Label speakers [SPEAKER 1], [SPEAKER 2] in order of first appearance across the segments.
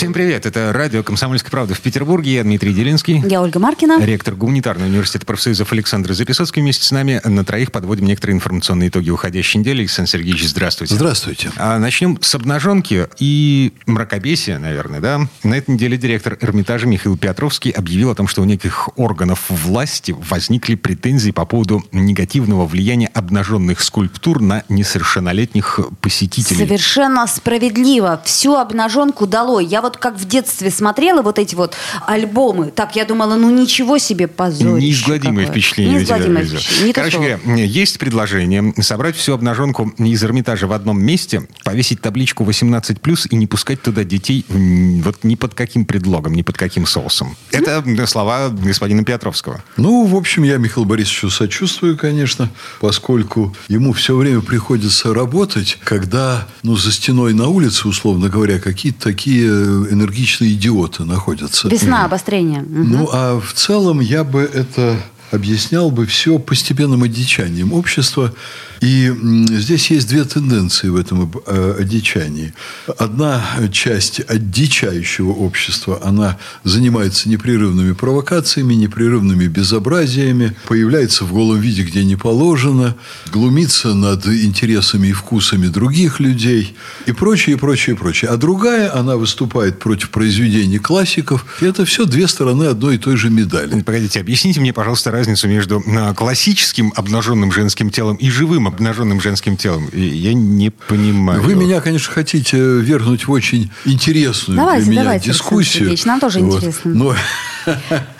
[SPEAKER 1] Всем привет. Это радио «Комсомольская правда» в Петербурге. Я Дмитрий Делинский.
[SPEAKER 2] Я Ольга Маркина.
[SPEAKER 1] Ректор Гуманитарного университета профсоюзов Александр Записоцкий. Вместе с нами на троих подводим некоторые информационные итоги уходящей недели. Александр Сергеевич, здравствуйте.
[SPEAKER 3] Здравствуйте.
[SPEAKER 1] А начнем с обнаженки и мракобесия, наверное, да? На этой неделе директор Эрмитажа Михаил Петровский объявил о том, что у неких органов власти возникли претензии по поводу негативного влияния обнаженных скульптур на несовершеннолетних посетителей.
[SPEAKER 2] Совершенно справедливо. Всю обнаженку долой. Я вот как в детстве смотрела вот эти вот альбомы, так я думала, ну ничего себе позорище.
[SPEAKER 1] Неизгладимое
[SPEAKER 2] какое.
[SPEAKER 1] впечатление.
[SPEAKER 2] Неизгладимое впечатление. Не
[SPEAKER 1] Короче говоря, есть предложение собрать всю обнаженку из Эрмитажа в одном месте, повесить табличку 18+, и не пускать туда детей вот ни под каким предлогом, ни под каким соусом. Это слова господина Петровского.
[SPEAKER 3] Ну, в общем, я Михаилу Борисовичу сочувствую, конечно, поскольку ему все время приходится работать, когда, ну, за стеной на улице, условно говоря, какие-то такие энергичные идиоты находятся.
[SPEAKER 2] Весна обострения. Мгм.
[SPEAKER 3] Ну, а в целом я бы это объяснял бы все постепенным одичанием общества. И здесь есть две тенденции в этом э, одичании. Одна часть одичающего общества, она занимается непрерывными провокациями, непрерывными безобразиями, появляется в голом виде, где не положено, глумится над интересами и вкусами других людей и прочее, и прочее, и прочее. А другая, она выступает против произведений классиков. И это все две стороны одной и той же медали.
[SPEAKER 1] Погодите, объясните мне, пожалуйста, разницу между а, классическим обнаженным женским телом и живым обнаженным женским телом. И Я не понимаю.
[SPEAKER 3] Вы меня, конечно, хотите вергнуть в очень интересную
[SPEAKER 2] Давайте,
[SPEAKER 3] для меня
[SPEAKER 2] давайте, Александр
[SPEAKER 3] дискуссию.
[SPEAKER 2] Сергеевич, нам тоже
[SPEAKER 3] Вот.
[SPEAKER 2] интересно.
[SPEAKER 3] Но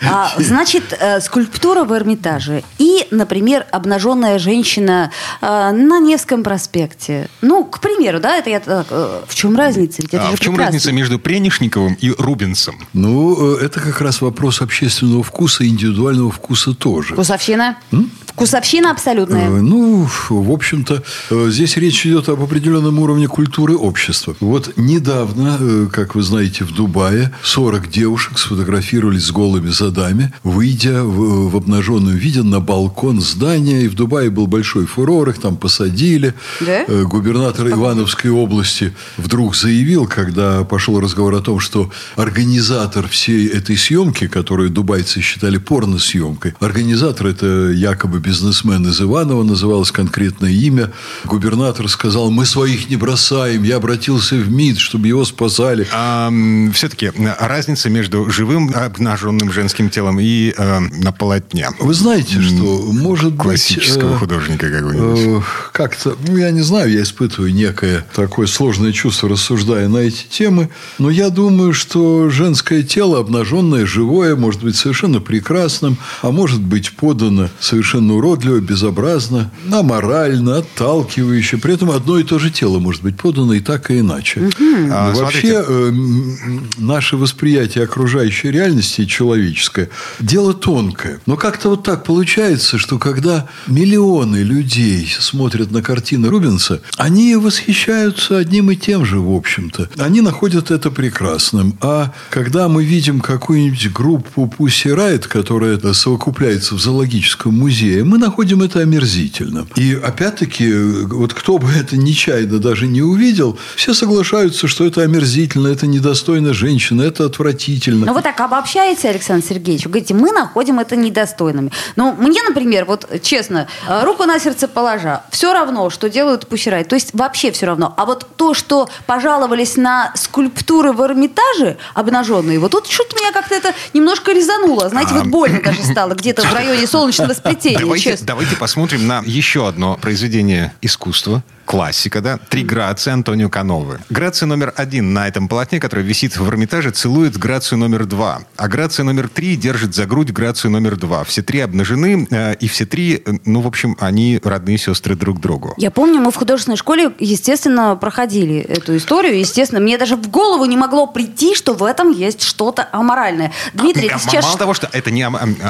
[SPEAKER 2] А, значит, э, скульптура в Эрмитаже и, например, обнаженная женщина э, на Невском проспекте. Ну, к примеру, да, это я так, э, В чем разница? Ведь это
[SPEAKER 1] А
[SPEAKER 2] же
[SPEAKER 1] в чем
[SPEAKER 2] прекрасно.
[SPEAKER 1] разница между Пренишниковым и Рубинсом?
[SPEAKER 3] Ну, э, это как раз вопрос общественного вкуса индивидуального вкуса тоже.
[SPEAKER 2] Вкусовщина? Вкусовщина
[SPEAKER 3] Э,
[SPEAKER 2] абсолютная.
[SPEAKER 3] Ну, в общем-то, э, здесь речь идет об определенном уровне культуры общества. Вот недавно, э, как вы знаете, в Дубае 40 девушек сфотографировались с голыми задами, выйдя в, в обнаженном виде на балкон здания. И в Дубае был большой фурор, их там посадили.
[SPEAKER 2] Да?
[SPEAKER 3] Э, Губернатор Ивановской области вдруг заявил, когда пошел разговор о том, что организатор всей этой съемки, которую дубайцы считали порносъемкой, организатор это якобы бизнесмен из Иванова, называлось конкретное имя. Губернатор сказал, мы своих не бросаем. Я обратился в МИД, чтобы его спасали.
[SPEAKER 1] все-таки разница между живым обнаженным женским телом и э, на полотне.
[SPEAKER 3] Вы знаете, что может быть...
[SPEAKER 1] Классического
[SPEAKER 3] э,
[SPEAKER 1] художника какого-нибудь.
[SPEAKER 3] Э, Как-то, ну, я не знаю, я испытываю некое такое сложное чувство, рассуждая на эти темы. Но я думаю, что женское тело, обнаженное, живое, может быть совершенно прекрасным, а может быть подано совершенно уродливо, безобразно, аморально, отталкивающе. При этом одно и то же тело может быть подано и так, и иначе.
[SPEAKER 1] А,
[SPEAKER 3] Вообще, э, наше восприятие окружающей реальности человеческое – дело тонкое. Но как-то вот так получается, что когда миллионы людей смотрят на картины Рубенса, они восхищаются одним и тем же, в общем-то. Они находят это прекрасным. А когда мы видим какую-нибудь группу Pussy Riot, которая совокупляется в зоологическом музее, мы находим это омерзительным. И опять-таки, вот кто бы это нечаянно даже не увидел, все соглашаются, что это омерзительно, это недостойно женщины, это отвратительно.
[SPEAKER 2] Но вы так обобщаете, Александр Сергеевич, вы говорите, мы находим это недостойными. Ну, мне, например, вот честно, э, руку на сердце положа, все равно, что делают пущерай. То есть вообще все равно. А вот то, что пожаловались на скульптуры в Эрмитаже обнаженные, вот тут что-то меня как-то это немножко резануло. Знаете, вот больно даже стало где-то в районе солнечного сплетения,
[SPEAKER 1] Давайте,
[SPEAKER 2] честно.
[SPEAKER 1] давайте посмотрим на еще одно произведение искусства. Классика, да? Три Грации Антонио Кановы. Грация номер один на этом полотне, который висит в Эрмитаже, целует Грацию номер два. А Грация номер три держит за грудь Грацию номер два. Все три обнажены, э, и все три, э, ну, в общем, они родные сестры друг другу.
[SPEAKER 2] Я помню, мы в художественной школе, естественно, проходили эту историю. Естественно, мне даже в голову не могло прийти, что в этом есть что-то аморальное. Дмитрий,
[SPEAKER 1] А,
[SPEAKER 2] ты сейчас...
[SPEAKER 1] Мало того, что это не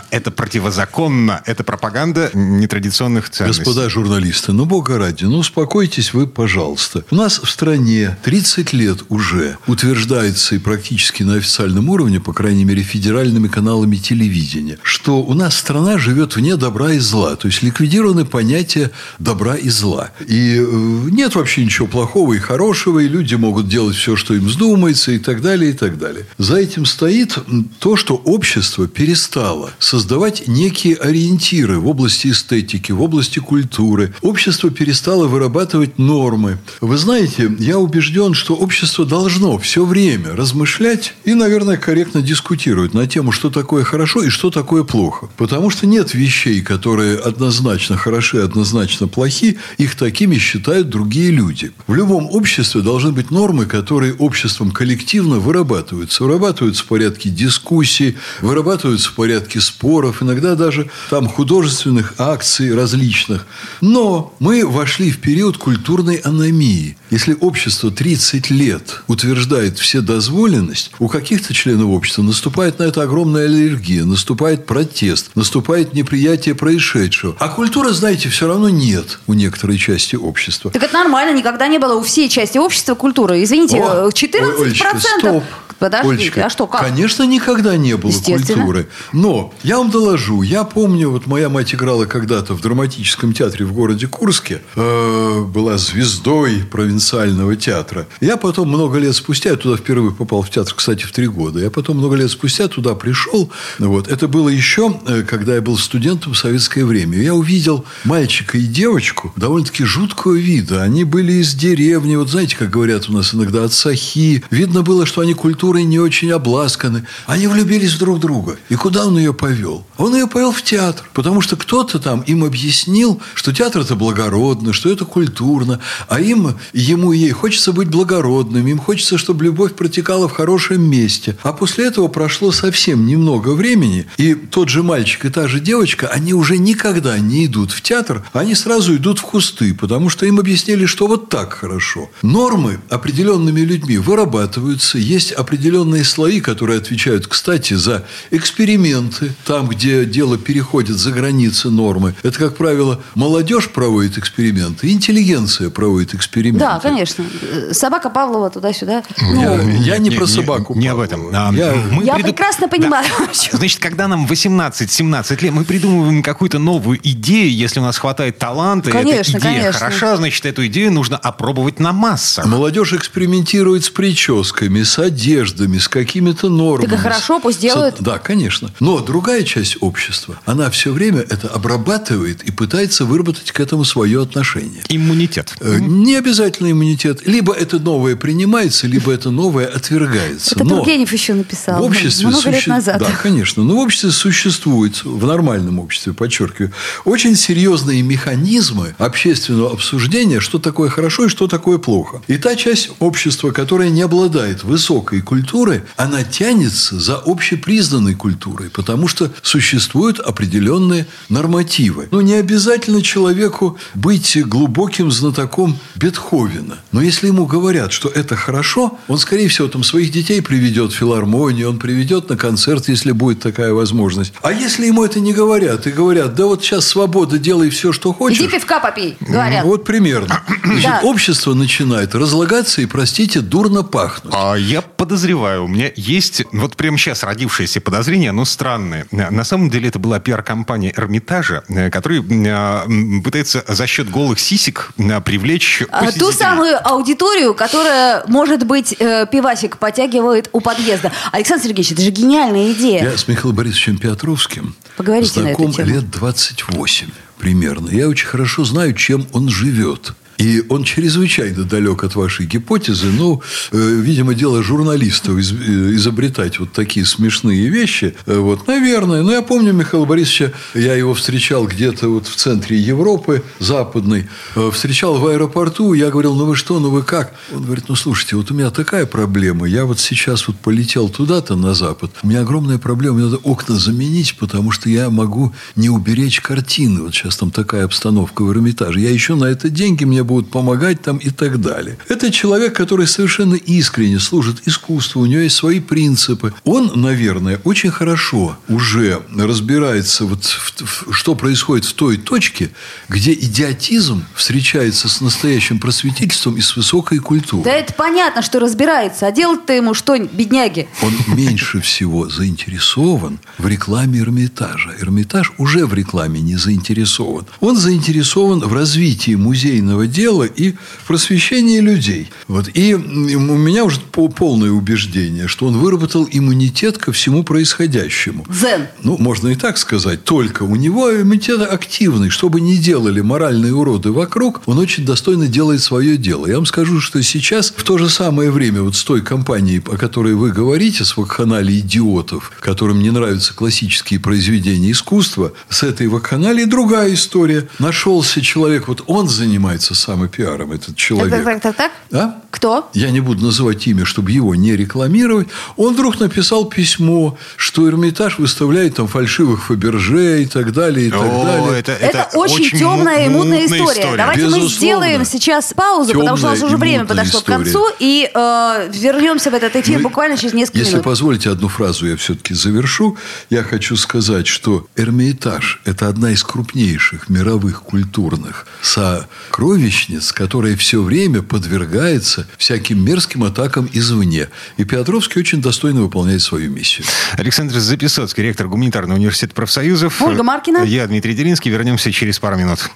[SPEAKER 1] это противозаконно, это пропаганда нетрадиционных ценностей.
[SPEAKER 3] Господа журналисты, ну, бога ради, ну, успокойтесь Успокойтесь вы, пожалуйста. У нас в стране 30 лет уже утверждается и практически на официальном уровне, по крайней мере, федеральными каналами телевидения, что у нас страна живет вне добра и зла. То есть ликвидированы понятия добра и зла. И э, нет вообще ничего плохого и хорошего, и люди могут делать все, что им вздумается, и так далее, и так далее. За этим стоит то, что общество перестало создавать некие ориентиры в области эстетики, в области культуры. Общество перестало вырабатывать нормы. Вы знаете, я убежден, что общество должно все время размышлять и, наверное, корректно дискутировать на тему, что такое хорошо и что такое плохо. Потому что нет вещей, которые однозначно хороши, однозначно плохи, их такими считают другие люди. В любом обществе должны быть нормы, которые обществом коллективно вырабатываются. Вырабатываются в порядке дискуссий, вырабатываются в порядке споров, иногда даже там художественных акций различных. Но мы вошли в период культурной аномии. Если общество 30 лет утверждает вседозволенность, у каких-то членов общества наступает на это огромная аллергия, наступает протест, наступает неприятие происшедшего. А культуры, знаете, все равно нет у некоторой части общества.
[SPEAKER 2] Так это нормально, никогда не было у всей части общества культуры. Извините,
[SPEAKER 3] О,
[SPEAKER 2] 14%.
[SPEAKER 3] Олечка, стоп.
[SPEAKER 2] Подождите,
[SPEAKER 3] Олечка,
[SPEAKER 2] а что, как?
[SPEAKER 3] Конечно, никогда не было культуры. Но я вам доложу. Я помню, вот моя мать играла когда-то в драматическом театре в городе Курске. Э, была звездой провинциального театра. Я потом много лет спустя, я туда впервые попал в театр, кстати, в три года. Я потом много лет спустя туда пришел. Вот. Это было еще, э, когда я был студентом в советское время. Я увидел мальчика и девочку довольно-таки жуткого вида. Они были из деревни. Вот знаете, как говорят у нас иногда, от сахи. Видно было, что они культурой не очень обласканы. Они влюбились в друг друга. И куда он ее повел? Он ее повел в театр. Потому что кто-то там им объяснил, что театр это благородно, что это культурно. А им, ему и ей хочется быть благородным. Им хочется, чтобы любовь протекала в хорошем месте. А после этого прошло совсем немного времени. И тот же мальчик и та же девочка, они уже никогда не идут в театр. Они сразу идут в кусты. Потому что им объяснили, что вот так хорошо. Нормы определенными людьми вырабатываются. Есть определенные слои, которые отвечают, кстати, за эксперименты. Там, где дело переходит за границы нормы. Это, как правило, молодежь проводит эксперименты, интеллигенция проводит эксперименты.
[SPEAKER 2] Да, конечно. Собака Павлова туда-сюда. Ну,
[SPEAKER 3] Я, я не, про собаку.
[SPEAKER 1] Не, об
[SPEAKER 3] Павлова.
[SPEAKER 1] этом. А,
[SPEAKER 3] Я-
[SPEAKER 1] мы
[SPEAKER 2] Я
[SPEAKER 1] приду-
[SPEAKER 2] прекрасно понимаю,
[SPEAKER 1] Да. Значит, когда нам 18-17 лет, мы придумываем какую-то новую идею, если у нас хватает таланта, и
[SPEAKER 2] Конечно,
[SPEAKER 1] эта идея
[SPEAKER 2] конечно.
[SPEAKER 1] хороша, значит, эту идею нужно опробовать на массах.
[SPEAKER 3] Молодежь экспериментирует с прическами, с одеждами, с какими-то нормами.
[SPEAKER 2] Так и хорошо, пусть делают.
[SPEAKER 3] Да, конечно. Но другая часть общества, она все время это обрабатывает и пытается выработать к этому свое отношение.
[SPEAKER 1] Иммунитет.
[SPEAKER 3] Э, Не обязательно иммунитет. Либо это новое принимается, либо это новое отвергается.
[SPEAKER 2] Это
[SPEAKER 3] Но
[SPEAKER 2] Тургенев еще написал.
[SPEAKER 3] в обществе
[SPEAKER 2] много лет
[SPEAKER 3] суще-
[SPEAKER 2] назад.
[SPEAKER 3] Да, конечно. Но в обществе существуют, в нормальном обществе, подчеркиваю, очень серьезные механизмы общественного обсуждения, что такое хорошо и что такое плохо. И та часть общества, которая не обладает высокой культурой, она тянется за общепризнанной культурой, потому что существуют определенные нормативы. Ну, не обязательно человеку быть глубоким знатоком Бетховена. Но если ему говорят, что это хорошо, он, скорее всего, там своих детей приведет в филармонию, он приведет на концерт, если будет такая возможность. А если ему это не говорят, и говорят, да вот сейчас свобода, делай все, что хочешь.
[SPEAKER 2] Иди пивка попей, говорят.
[SPEAKER 3] Вот примерно. Значит,
[SPEAKER 2] Да.
[SPEAKER 3] общество начинает разлагаться и, простите, дурно пахнуть.
[SPEAKER 1] А Я подозреваю, у меня есть вот прямо сейчас родившееся подозрение, но странное. На самом деле это была пиар-компания Эрмитажа, э, который э, м, пытается за счет голых сисек э, привлечь
[SPEAKER 2] А, Ту самую аудиторию, которая, может быть, э, пивасик потягивает у подъезда. Александр Сергеевич, это же гениальная идея.
[SPEAKER 3] Я с Михаилом Борисовичем Петровским
[SPEAKER 2] Поговорите на эту
[SPEAKER 3] знаком лет 28 примерно. Я очень хорошо знаю, чем он живет. И он чрезвычайно далек от вашей гипотезы. Ну, э, видимо, дело журналистов э, изобретать вот такие смешные вещи. Э, Вот, наверное. Но я помню Михаила Борисовича, я его встречал где-то вот в центре Европы, западной. Встречал в аэропорту. Я говорил, ну вы что, ну вы как? Он говорит, ну слушайте, вот у меня такая проблема. Я вот сейчас вот полетел туда-то на запад. У меня огромная проблема. Мне надо окна заменить, потому что я могу не уберечь картины. Вот сейчас там такая обстановка в Эрмитаже. Я еще на это деньги, мне будут помогать там и так далее. Это человек, который совершенно искренне служит искусству, у него есть свои принципы. Он, наверное, очень хорошо уже разбирается, вот в, в, что происходит в той точке, где идиотизм встречается с настоящим просветительством и с высокой культурой.
[SPEAKER 2] Да это понятно, что разбирается. А делать-то ему что, бедняги?
[SPEAKER 3] Он меньше всего заинтересован в рекламе Эрмитажа. Эрмитаж уже в рекламе не заинтересован. Он заинтересован в развитии музейного дела и просвещении людей. Вот. И у меня уже полное убеждение, что он выработал иммунитет ко всему происходящему.
[SPEAKER 2] Дзен.
[SPEAKER 3] Ну, можно и так сказать. Только у него иммунитет активный. Что бы ни делали моральные уроды вокруг, он очень достойно делает свое дело. Я вам скажу, что сейчас, в то же самое время, вот с той компанией, о которой вы говорите, с вакханалией идиотов, которым не нравятся классические произведения искусства, с этой вакханалией другая история. Нашелся человек, вот он занимается самопиаром, этот человек.
[SPEAKER 2] Так, так, так, так.
[SPEAKER 3] А?
[SPEAKER 2] Кто?
[SPEAKER 3] Я не буду называть имя, чтобы его не рекламировать. Он вдруг написал письмо, что Эрмитаж выставляет там фальшивых Фаберже и так далее, и так
[SPEAKER 1] О,
[SPEAKER 3] далее.
[SPEAKER 1] это,
[SPEAKER 2] Это, очень, темная и мутная история. Давайте мы
[SPEAKER 3] Безусловно.
[SPEAKER 2] сделаем сейчас паузу, потому что у нас уже время подошло
[SPEAKER 3] история.
[SPEAKER 2] к концу, и э, вернемся в этот эфир
[SPEAKER 3] Ну,
[SPEAKER 2] буквально через несколько
[SPEAKER 3] Если
[SPEAKER 2] минут.
[SPEAKER 3] позволите одну фразу, я все-таки завершу. Я хочу сказать, что Эрмитаж – это одна из крупнейших мировых культурных сокровищниц, которая все время подвергается всяким мерзким атакам извне. И Петровский очень достойно выполняет свою миссию.
[SPEAKER 1] Александр Записоцкий, ректор Гуманитарного университета профсоюзов.
[SPEAKER 2] Ольга Маркина.
[SPEAKER 1] Я Дмитрий Делинский. Вернемся через пару минут.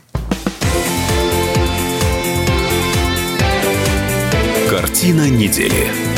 [SPEAKER 4] Картина недели.